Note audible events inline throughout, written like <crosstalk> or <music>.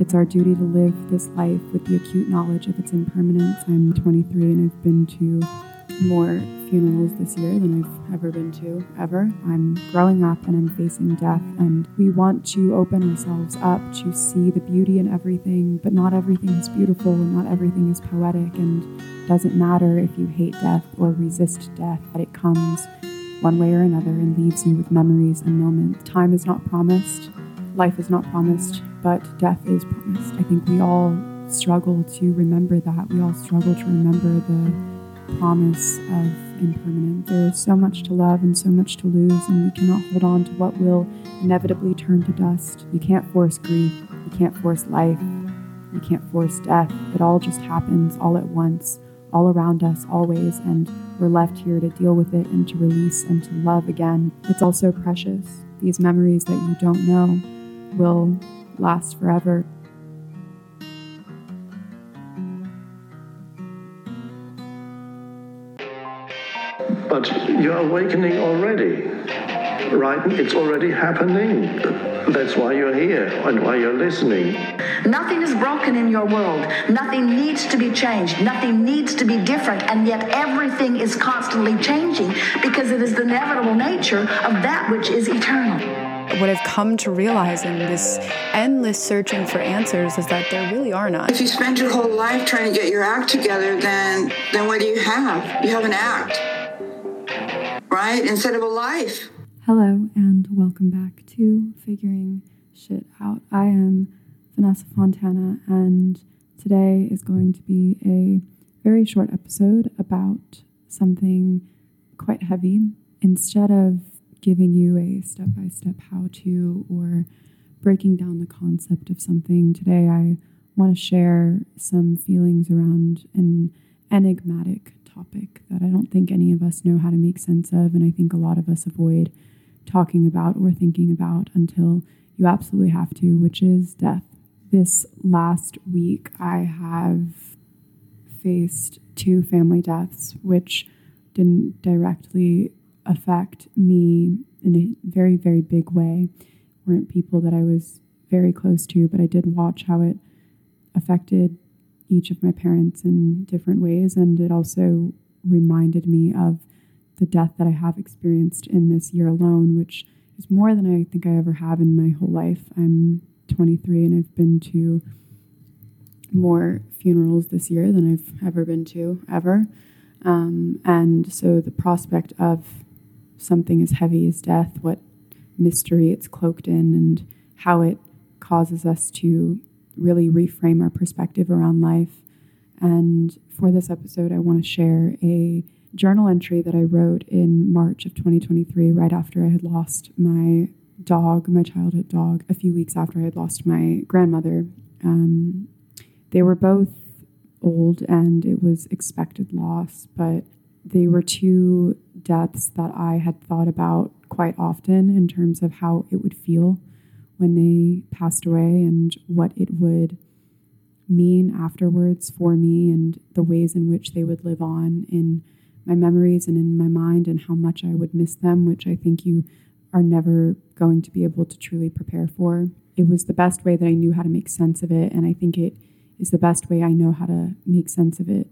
it's our duty to live this life with the acute knowledge of its impermanence. I'm 23 and I've been to more funerals this year than I've ever been to, ever. I'm growing up and I'm facing death, and we want to open ourselves up to see the beauty in everything, but not everything is beautiful and not everything is poetic, and it doesn't matter if you hate death or resist death, that it comes one way or another and leaves you with memories and moments. Time is not promised, life is not promised, but death is promised. I think we all struggle to remember that. We all struggle to remember the promise of impermanence. There is so much to love and so much to lose, and we cannot hold on to what will inevitably turn to dust. You can't force grief, you can't force life, you can't force death. It all just happens all at once, all around us, always, and we're left here to deal with it and to release and to love again. It's also precious. These memories that you don't know will last forever. But you're awakening already, right? It's already happening. That's why you're here and why you're listening. Nothing is broken in your world. Nothing needs to be changed. Nothing needs to be different. And yet everything is constantly changing because it is the inevitable nature of that which is eternal. What I've come to realize in this endless searching for answers is that there really are none. If you spend your whole life trying to get your act together, then then what do you have? You have an act. Right? Instead of a life. Hello, and welcome back to Figuring Shit Out. I am Vanessa Fontana, and today is going to be a very short episode about something quite heavy. Instead of giving you a step by step how to or breaking down the concept of something, today I want to share some feelings around an enigmatic topic that I don't think any of us know how to make sense of, and I think a lot of us avoid talking about or thinking about until you absolutely have to, which is death. This last week, I have faced two family deaths, which didn't directly affect me in a very, very big way. weren't people that I was very close to, but I did watch how it affected each of my parents in different ways. And it also reminded me of the death that I have experienced in this year alone, which is more than I think I ever have in my whole life. I'm 23 and I've been to more funerals this year than I've ever been to, ever. Um, and so the prospect of something as heavy as death, what mystery it's cloaked in, and how it causes us to really reframe our perspective around life. And for this episode, I want to share a journal entry that I wrote in March of 2023, right after I had lost my dog, my childhood dog, a few weeks after I had lost my grandmother. Um, they were both old and it was expected loss, but they were two deaths that I had thought about quite often in terms of how it would feel when they passed away and what it would mean afterwards for me and the ways in which they would live on in my memories and in my mind and how much I would miss them, which I think you are never going to be able to truly prepare for. It was the best way that I knew how to make sense of it, and I think it is the best way I know how to make sense of it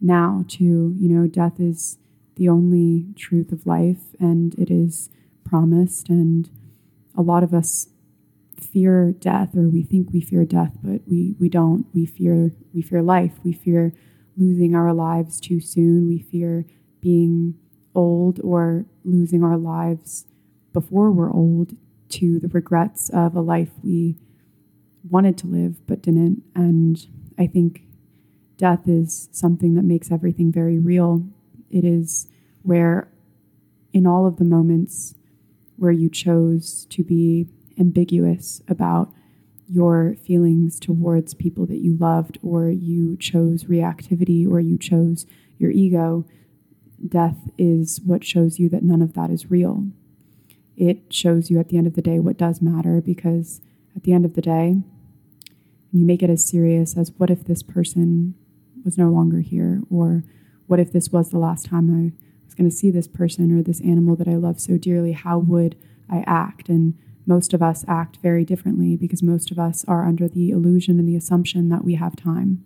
now, too. You know, death is the only truth of life, and it is promised, and a lot of us fear death or we think we fear death but we we don't we fear we fear life we fear losing our lives too soon we fear being old or losing our lives before we're old to the regrets of a life we wanted to live but didn't. And I think death is something that makes everything very real. It is where, in all of the moments where you chose to be ambiguous about your feelings towards people that you loved, or you chose reactivity, or you chose your ego, death is what shows you that none of that is real. It shows you at the end of the day what does matter because at the end of the day, you make it as serious as what if this person was no longer here, or what if this was the last time I was going to see this person or this animal that I love so dearly? How would I act? And most of us act very differently because most of us are under the illusion and the assumption that we have time.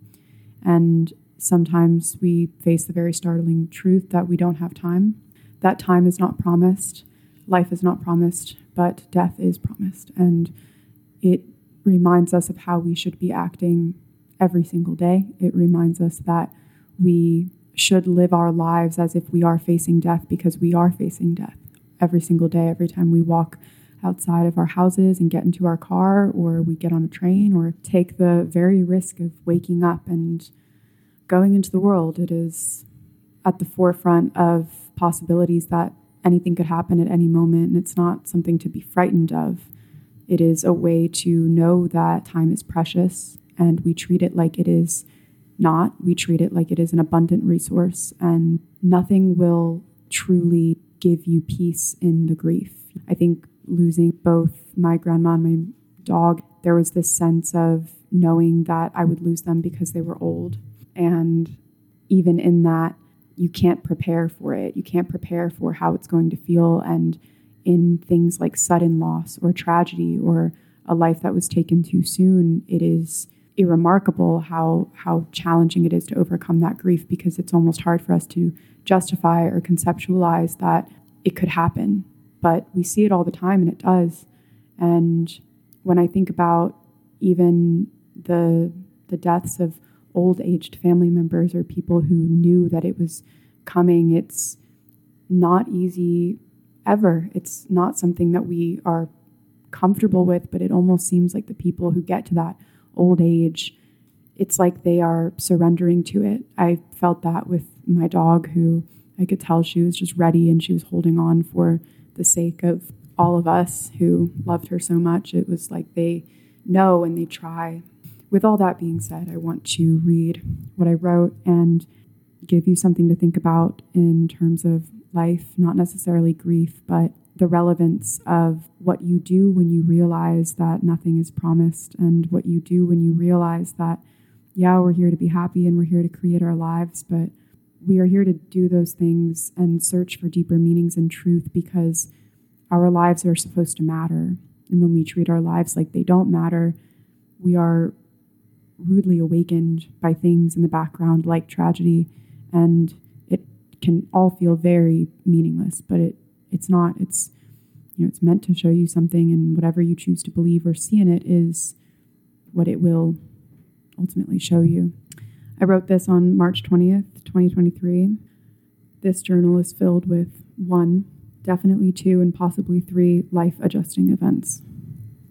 And sometimes we face the very startling truth that we don't have time. That time is not promised, life is not promised, but death is promised. And it reminds us of how we should be acting every single day. It reminds us that we should live our lives as if we are facing death because we are facing death every single day, every time we walk outside of our houses and get into our car or we get on a train or take the very risk of waking up and going into the world. It is at the forefront of possibilities that anything could happen at any moment, and it's not something to be frightened of. It is a way to know that time is precious and we treat it like it is not. We treat it like it is an abundant resource, and nothing will truly give you peace in the grief. I think losing both my grandma and my dog, there was this sense of knowing that I would lose them because they were old. And even in that, you can't prepare for it. You can't prepare for how it's going to feel. And in things like sudden loss or tragedy or a life that was taken too soon, it is remarkable how how challenging it is to overcome that grief because it's almost hard for us to justify or conceptualize that it could happen. But we see it all the time and it does. And when i think about even the the deaths of old aged family members or people who knew that it was coming it's not easy ever. It's not something that we are comfortable with but it almost seems like the people who get to that old age, it's like they are surrendering to it. I felt that with my dog, who I could tell she was just ready and she was holding on for the sake of all of us who loved her so much. It was like they know and they try. With all that being said, I want to read what I wrote and give you something to think about in terms of life, not necessarily grief, but the relevance of what you do when you realize that nothing is promised and what you do when you realize that, yeah, we're here to be happy and we're here to create our lives, but we are here to do those things and search for deeper meanings and truth because our lives are supposed to matter. And when we treat our lives like they don't matter, we are rudely awakened by things in the background like tragedy and it can all feel very meaningless, but it it's not. It's you know, it's meant to show you something, and whatever you choose to believe or see in it is what it will ultimately show you. I wrote this on March 20th, 2023. This journal is filled with one, definitely two, and possibly three life adjusting events.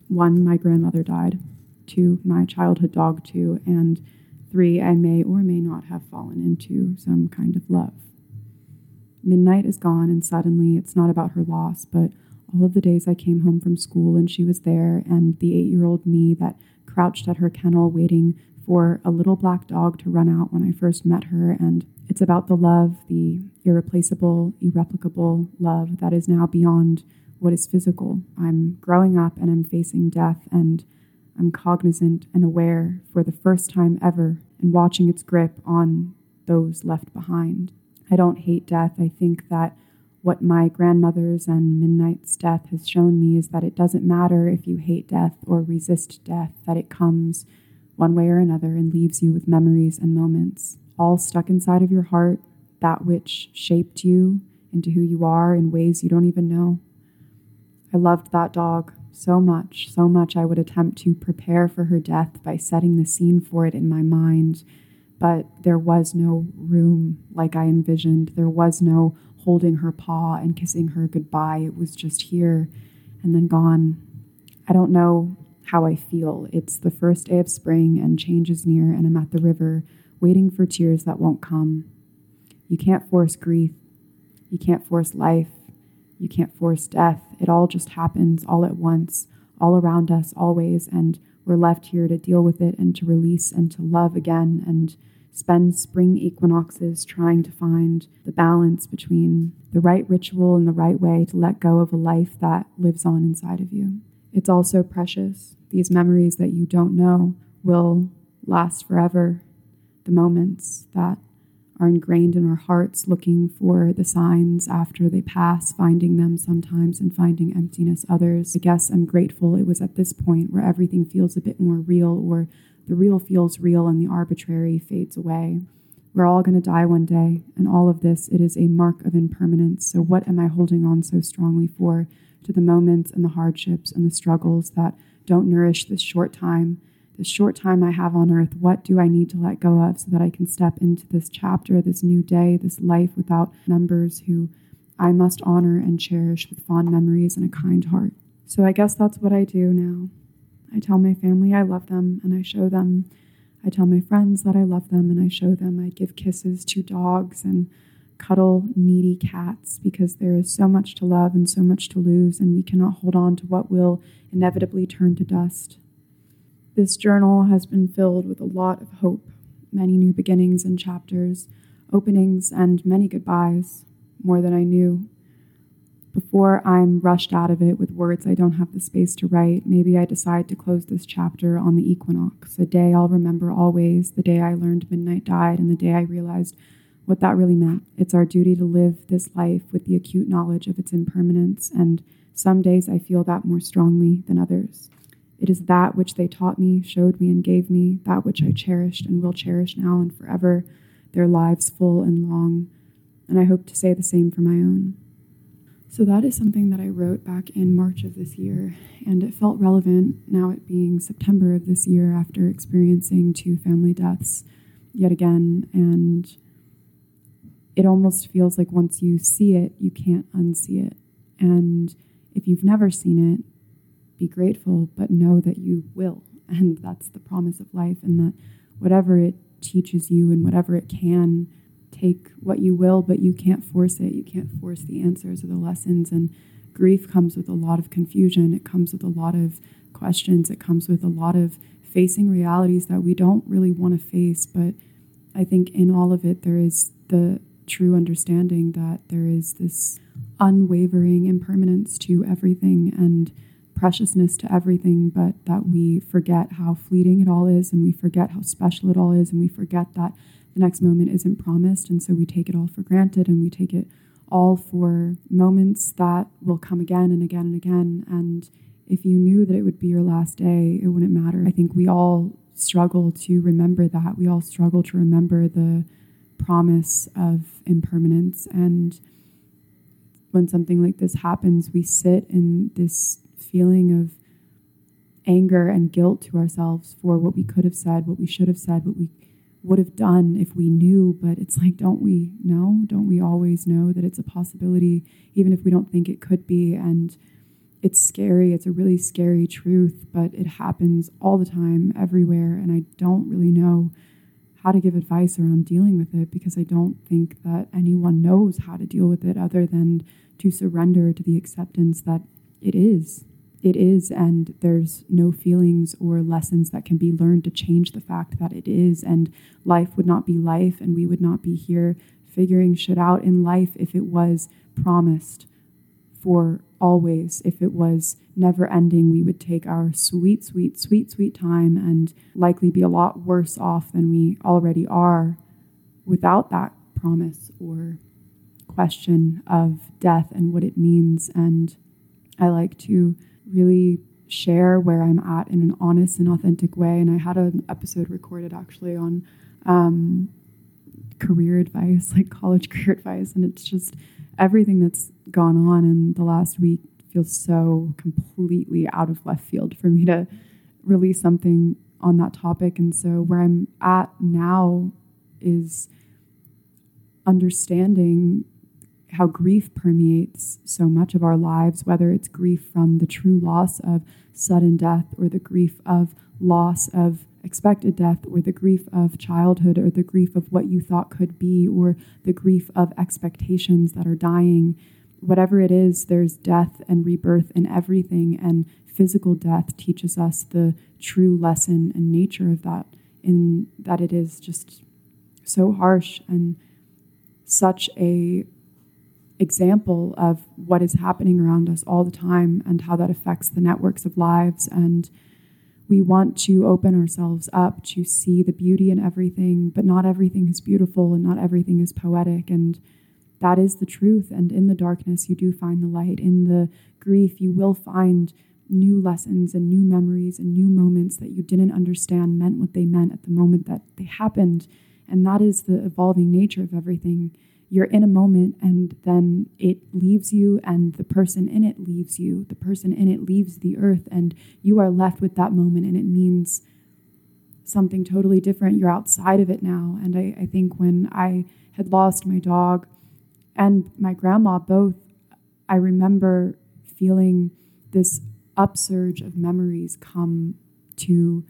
One, my grandmother died. Two, my childhood dog, too. And three, I may or may not have fallen into some kind of love. Midnight is gone, and suddenly it's not about her loss, but all of the days I came home from school and she was there, and the eight year old me that crouched at her kennel waiting for a little black dog to run out when I first met her. And it's about the love, the irreplaceable, irreplicable love that is now beyond what is physical. I'm growing up and I'm facing death, and I'm cognizant and aware for the first time ever and watching its grip on those left behind. I don't hate death. I think that what my grandmother's and Midnight's death has shown me is that it doesn't matter if you hate death or resist death, that it comes one way or another and leaves you with memories and moments, all stuck inside of your heart, that which shaped you into who you are in ways you don't even know. I loved that dog so much, so much I would attempt to prepare for her death by setting the scene for it in my mind but there was no room like I envisioned. There was no holding her paw and kissing her goodbye. It was just here and then gone. I don't know how I feel. It's the first day of spring and change is near, and I'm at the river waiting for tears that won't come. You can't force grief. You can't force life. You can't force death. It all just happens all at once, all around us, always. And we're left here to deal with it and to release and to love again and spend spring equinoxes trying to find the balance between the right ritual and the right way to let go of a life that lives on inside of you. It's also precious. These memories that you don't know will last forever. The moments that are ingrained in our hearts, looking for the signs after they pass, finding them sometimes and finding emptiness others. I guess I'm grateful it was at this point where everything feels a bit more real, or the real feels real and the arbitrary fades away. We're all going to die one day, and all of this, it is a mark of impermanence. So, what am I holding on so strongly for? To the moments and the hardships and the struggles that don't nourish this short time the short time I have on earth, what do I need to let go of so that I can step into this chapter, this new day, this life without members who I must honor and cherish with fond memories and a kind heart? So I guess that's what I do now. I tell my family I love them and I show them. I tell my friends that I love them and I show them. I give kisses to dogs and cuddle needy cats because there is so much to love and so much to lose, and we cannot hold on to what will inevitably turn to dust. This journal has been filled with a lot of hope, many new beginnings and chapters, openings, and many goodbyes, more than I knew. Before I'm rushed out of it with words I don't have the space to write, maybe I decide to close this chapter on the equinox, a day I'll remember always, the day I learned midnight died, and the day I realized what that really meant. It's our duty to live this life with the acute knowledge of its impermanence, and some days I feel that more strongly than others. It is that which they taught me, showed me, and gave me, that which I cherished and will cherish now and forever, their lives full and long. And I hope to say the same for my own. So that is something that I wrote back in March of this year, and it felt relevant now it being September of this year after experiencing two family deaths yet again. And it almost feels like once you see it, you can't unsee it. And if you've never seen it, be grateful, but know that you will. And that's the promise of life, and that whatever it teaches you and whatever it can, take what you will, but you can't force it. You can't force the answers or the lessons. And grief comes with a lot of confusion, it comes with a lot of questions, it comes with a lot of facing realities that we don't really want to face. But I think in all of it, there is the true understanding that there is this unwavering impermanence to everything. And preciousness to everything, but that we forget how fleeting it all is and we forget how special it all is and we forget that the next moment isn't promised. And so we take it all for granted and we take it all for moments that will come again and again and again. And if you knew that it would be your last day, it wouldn't matter. I think we all struggle to remember that. We all struggle to remember the promise of impermanence. And when something like this happens, we sit in this feeling of anger and guilt to ourselves for what we could have said, what we should have said, what we would have done if we knew. But it's like, don't we know? Don't we always know that it's a possibility, even if we don't think it could be? And it's scary. It's a really scary truth, but it happens all the time, everywhere. And I don't really know how to give advice around dealing with it because I don't think that anyone knows how to deal with it other than to surrender to the acceptance that it is it is, and there's no feelings or lessons that can be learned to change the fact that it is. And life would not be life, and we would not be here figuring shit out in life if it was promised for always. If it was never ending, we would take our sweet, sweet, sweet, sweet time and likely be a lot worse off than we already are without that promise or question of death and what it means. And I like to really share where I'm at in an honest and authentic way. And I had an episode recorded actually on um, career advice, <laughs> like college career advice. And it's just everything that's gone on in the last week feels so completely out of left field for me to release something on that topic. And so where I'm at now is understanding how grief permeates so much of our lives, whether it's grief from the true loss of sudden death or the grief of loss of expected death or the grief of childhood or the grief of what you thought could be or the grief of expectations that are dying. Whatever it is, there's death and rebirth in everything, and physical death teaches us the true lesson and nature of that, in that it is just so harsh and such a example of what is happening around us all the time and how that affects the networks of lives. And we want to open ourselves up to see the beauty in everything, but not everything is beautiful and not everything is poetic. And that is the truth. And in the darkness, you do find the light. In the grief, you will find new lessons and new memories and new moments that you didn't understand meant what they meant at the moment that they happened. And that is the evolving nature of everything. You're in a moment and then it leaves you, and the person in it leaves you. The person in it leaves the earth, and you are left with that moment, and it means something totally different. You're outside of it now. And I, I think when I had lost my dog and my grandma both, I remember feeling this upsurge of memories come to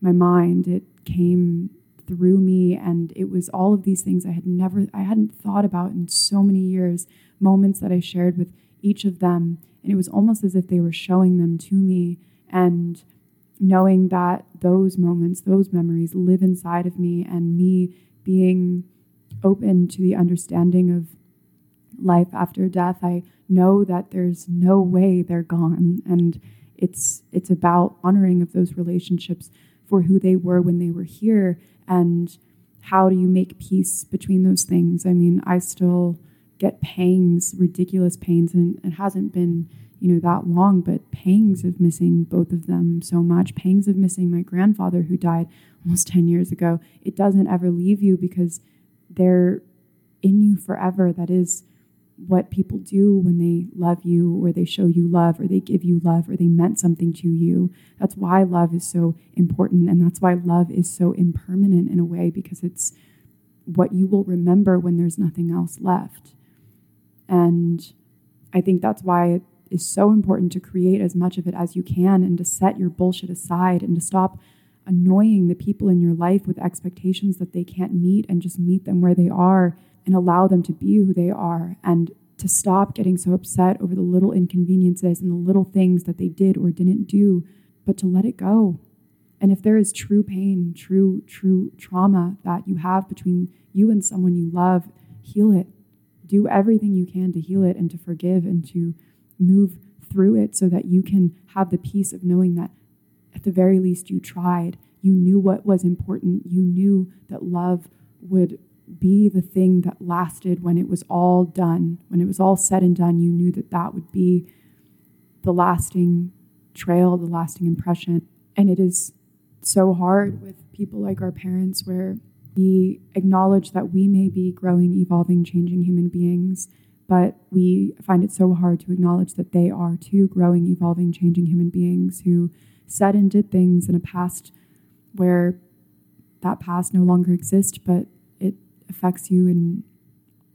my mind. It came through me and it was all of these things I had never I hadn't thought about in so many years, moments that I shared with each of them and it was almost as if they were showing them to me and knowing that those moments, those memories live inside of me and me being open to the understanding of life after death, I know that there's no way they're gone. And it's it's about honoring of those relationships for who they were when they were here and how do you make peace between those things? I mean, I still get pangs, ridiculous pains, and it hasn't been, you know, that long, but pangs of missing both of them so much, pangs of missing my grandfather who died almost <laughs> 10 years ago. It doesn't ever leave you because they're in you forever. That is what people do when they love you or they show you love or they give you love or they meant something to you. That's why love is so important. And that's why love is so impermanent in a way because it's what you will remember when there's nothing else left. And I think that's why it is so important to create as much of it as you can and to set your bullshit aside and to stop annoying the people in your life with expectations that they can't meet and just meet them where they are and allow them to be who they are and to stop getting so upset over the little inconveniences and the little things that they did or didn't do, but to let it go. And if there is true pain, true, true trauma that you have between you and someone you love, heal it. Do everything you can to heal it and to forgive and to move through it so that you can have the peace of knowing that at the very least you tried. You knew what was important. You knew that love would be the thing that lasted when it was all done. When it was all said and done, you knew that that would be the lasting trail, the lasting impression. And it is so hard with people like our parents, where we acknowledge that we may be growing, evolving, changing human beings, but we find it so hard to acknowledge that they are too growing, evolving, changing human beings who said and did things in a past where that past no longer exists, but affects you in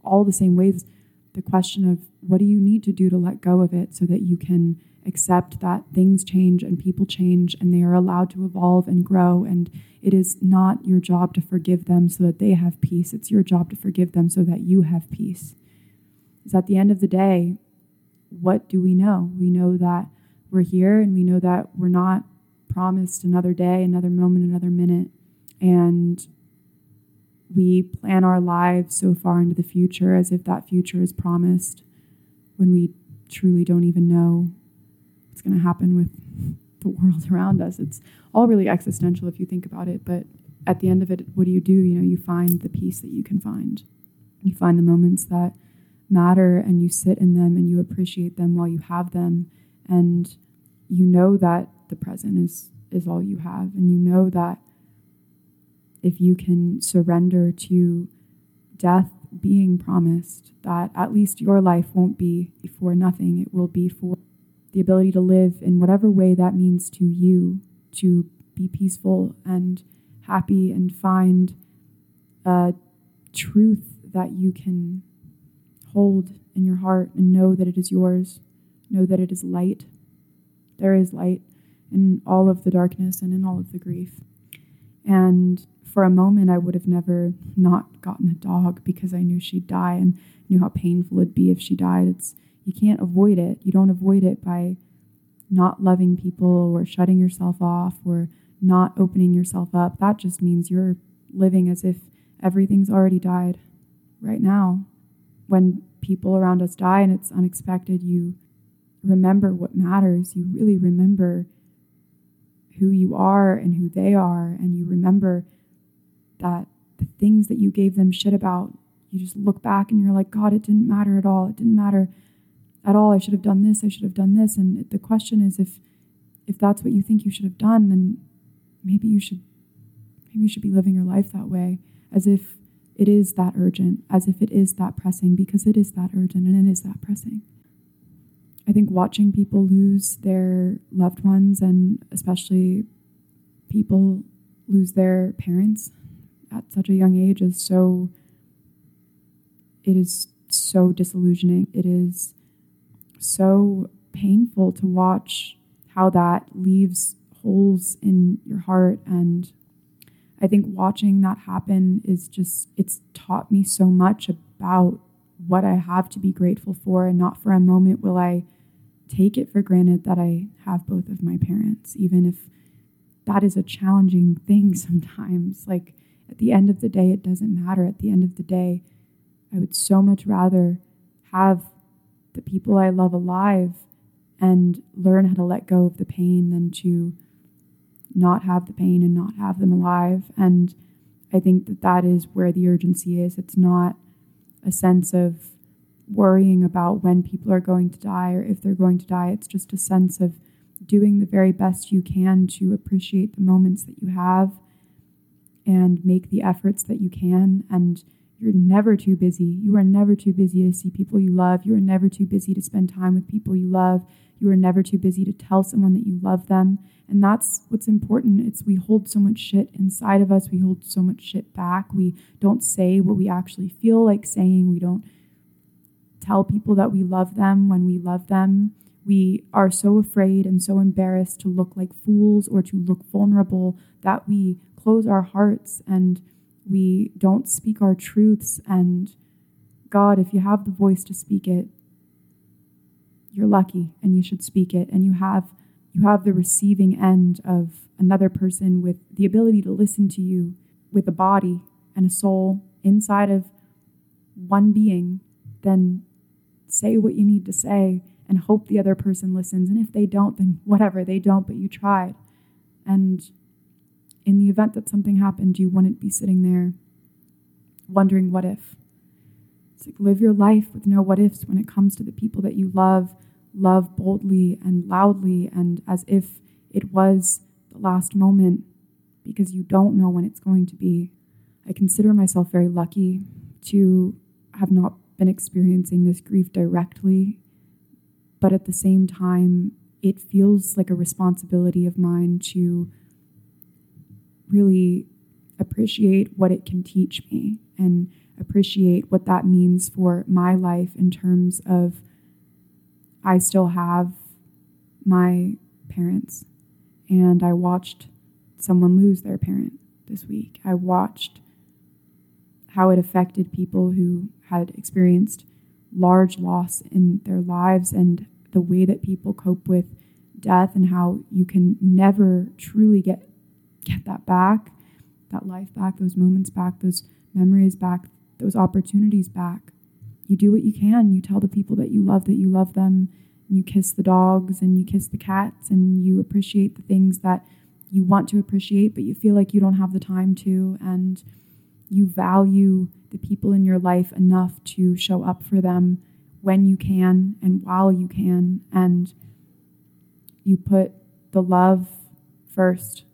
all the same ways. The question of what do you need to do to let go of it so that you can accept that things change and people change and they are allowed to evolve and grow. And it is not your job to forgive them so that they have peace. It's your job to forgive them so that you have peace. Is at the end of the day, what do we know? We know that we're here and we know that we're not promised another day, another moment, another minute. And we plan our lives so far into the future as if that future is promised when we truly don't even know what's going to happen with <laughs> the world around us. It's all really existential if you think about it, but at the end of it, what do you do? You know, you find the peace that you can find. You find the moments that matter and you sit in them and you appreciate them while you have them and you know that the present is is all you have and you know that if you can surrender to death being promised, that at least your life won't be for nothing. It will be for the ability to live in whatever way that means to you, to be peaceful and happy and find a truth that you can hold in your heart and know that it is yours. Know that it is light. There is light in all of the darkness and in all of the grief. And for a moment, I would have never not gotten a dog because I knew she'd die and knew how painful it'd be if she died. It's you can't avoid it. You don't avoid it by not loving people or shutting yourself off or not opening yourself up. That just means you're living as if everything's already died right now. When people around us die and it's unexpected, you remember what matters. You really remember who you are and who they are, and you remember that the things that you gave them shit about, you just look back and you're like, God, it didn't matter at all. It didn't matter at all. I should have done this. I should have done this. And the question is, if if that's what you think you should have done, then maybe you should maybe you should be living your life that way, as if it is that urgent, as if it is that pressing, because it is that urgent and it is that pressing. I think watching people lose their loved ones and especially people lose their parents at such a young age is so it is so disillusioning. It is so painful to watch how that leaves holes in your heart and I think watching that happen is just it's taught me so much about what I have to be grateful for and not for a moment will I take it for granted that I have both of my parents even if that is a challenging thing <laughs> sometimes like at the end of the day, it doesn't matter. At the end of the day, I would so much rather have the people I love alive and learn how to let go of the pain than to not have the pain and not have them alive. And I think that that is where the urgency is. It's not a sense of worrying about when people are going to die or if they're going to die. It's just a sense of doing the very best you can to appreciate the moments that you have and make the efforts that you can. And you're never too busy. You are never too busy to see people you love. You are never too busy to spend time with people you love. You are never too busy to tell someone that you love them. And that's what's important. It's we hold so much shit inside of us. We hold so much shit back. We don't say what we actually feel like saying. We don't tell people that we love them when we love them. We are so afraid and so embarrassed to look like fools or to look vulnerable that we close our hearts and we don't speak our truths. And God, if you have the voice to speak it, you're lucky and you should speak it. And you have you have the receiving end of another person with the ability to listen to you with a body and a soul inside of one being, then say what you need to say and hope the other person listens. And if they don't, then whatever, they don't, but you tried. And in the event that something happened, you wouldn't be sitting there wondering what if. It's like live your life with no what ifs when it comes to the people that you love. Love boldly and loudly and as if it was the last moment because you don't know when it's going to be. I consider myself very lucky to have not been experiencing this grief directly, but at the same time, it feels like a responsibility of mine to really appreciate what it can teach me and appreciate what that means for my life in terms of I still have my parents and I watched someone lose their parent this week. I watched how it affected people who had experienced large loss in their lives and the way that people cope with death and how you can never truly get get that back, that life back, those moments back, those memories back, those opportunities back. You do what you can. You tell the people that you love that you love them. You kiss the dogs and you kiss the cats and you appreciate the things that you want to appreciate, but you feel like you don't have the time to. And you value the people in your life enough to show up for them when you can and while you can. And you put the love first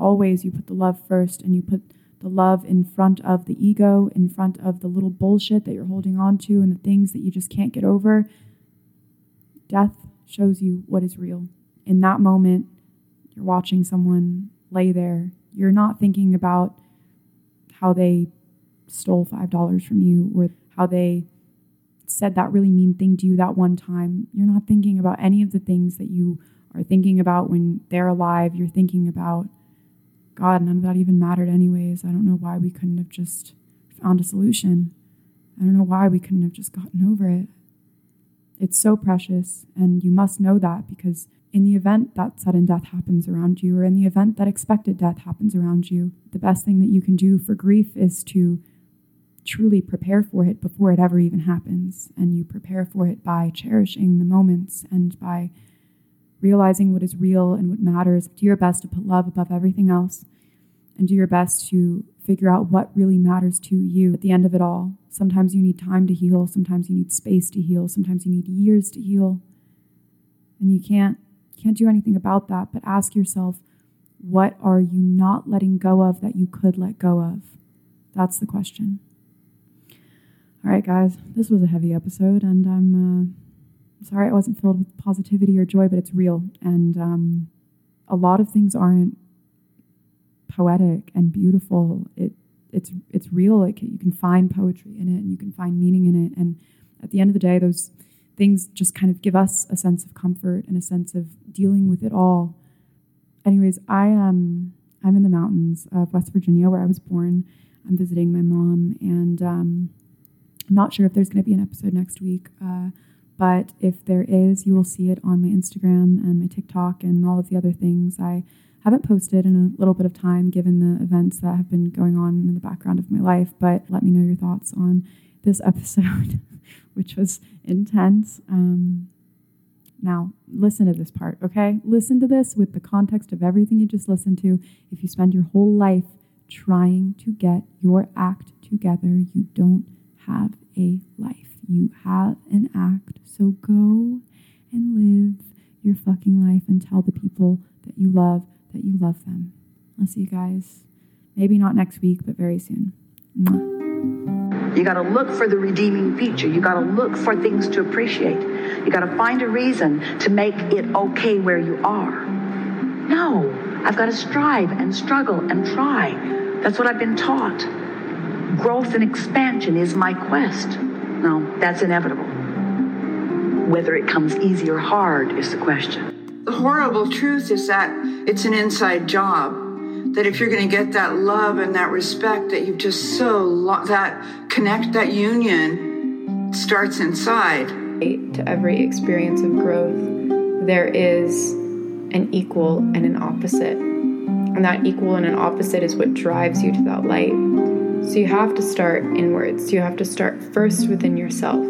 always you put the love first and you put the love in front of the ego, in front of the little bullshit that you're holding on to and the things that you just can't get over, death shows you what is real. In that moment, you're watching someone lay there. You're not thinking about how they stole $5 from you or how they said that really mean thing to you that one time. You're not thinking about any of the things that you are thinking about when they're alive. You're thinking about God, none of that even mattered, anyways. I don't know why we couldn't have just found a solution. I don't know why we couldn't have just gotten over it. It's so precious, and you must know that because in the event that sudden death happens around you, or in the event that expected death happens around you, the best thing that you can do for grief is to truly prepare for it before it ever even happens. And you prepare for it by cherishing the moments and by realizing what is real and what matters. Do your best to put love above everything else and do your best to figure out what really matters to you at the end of it all. Sometimes you need time to heal, sometimes you need space to heal, sometimes you need years to heal. And you can't can't do anything about that, but ask yourself, what are you not letting go of that you could let go of? That's the question. All right, guys, this was a heavy episode, and I'm uh, sorry I wasn't filled with positivity or joy, but it's real. And um, a lot of things aren't poetic and beautiful. It it's it's real. Like you can find poetry in it, and you can find meaning in it. And at the end of the day, those things just kind of give us a sense of comfort and a sense of dealing with it all. Anyways, I am um, I'm in the mountains of West Virginia where I was born. I'm visiting my mom, and um, I'm not sure if there's going to be an episode next week. Uh, but if there is, you will see it on my Instagram and my TikTok and all of the other things. I haven't posted in a little bit of time given the events that have been going on in the background of my life, but let me know your thoughts on this episode, <laughs> which was intense. Um, now, listen to this part, okay? Listen to this with the context of everything you just listened to. If you spend your whole life trying to get your act together, you don't have a life. You have an act. So go and live your fucking life and tell the people that you love that you love them. I'll see you guys maybe not next week, but very soon. Mwah. You got to look for the redeeming feature. You got to look for things to appreciate. You got to find a reason to make it okay where you are. No, I've got to strive and struggle and try. That's what I've been taught. Growth and expansion is my quest. No, that's inevitable. Whether it comes easy or hard is the question. The horrible truth is that it's an inside job. That if you're going to get that love and that respect that you've just so lo- that connect that union starts inside. To every experience of growth, there is an equal and an opposite. And that equal and an opposite is what drives you to that light. So you have to start inwards. You have to start first within yourself.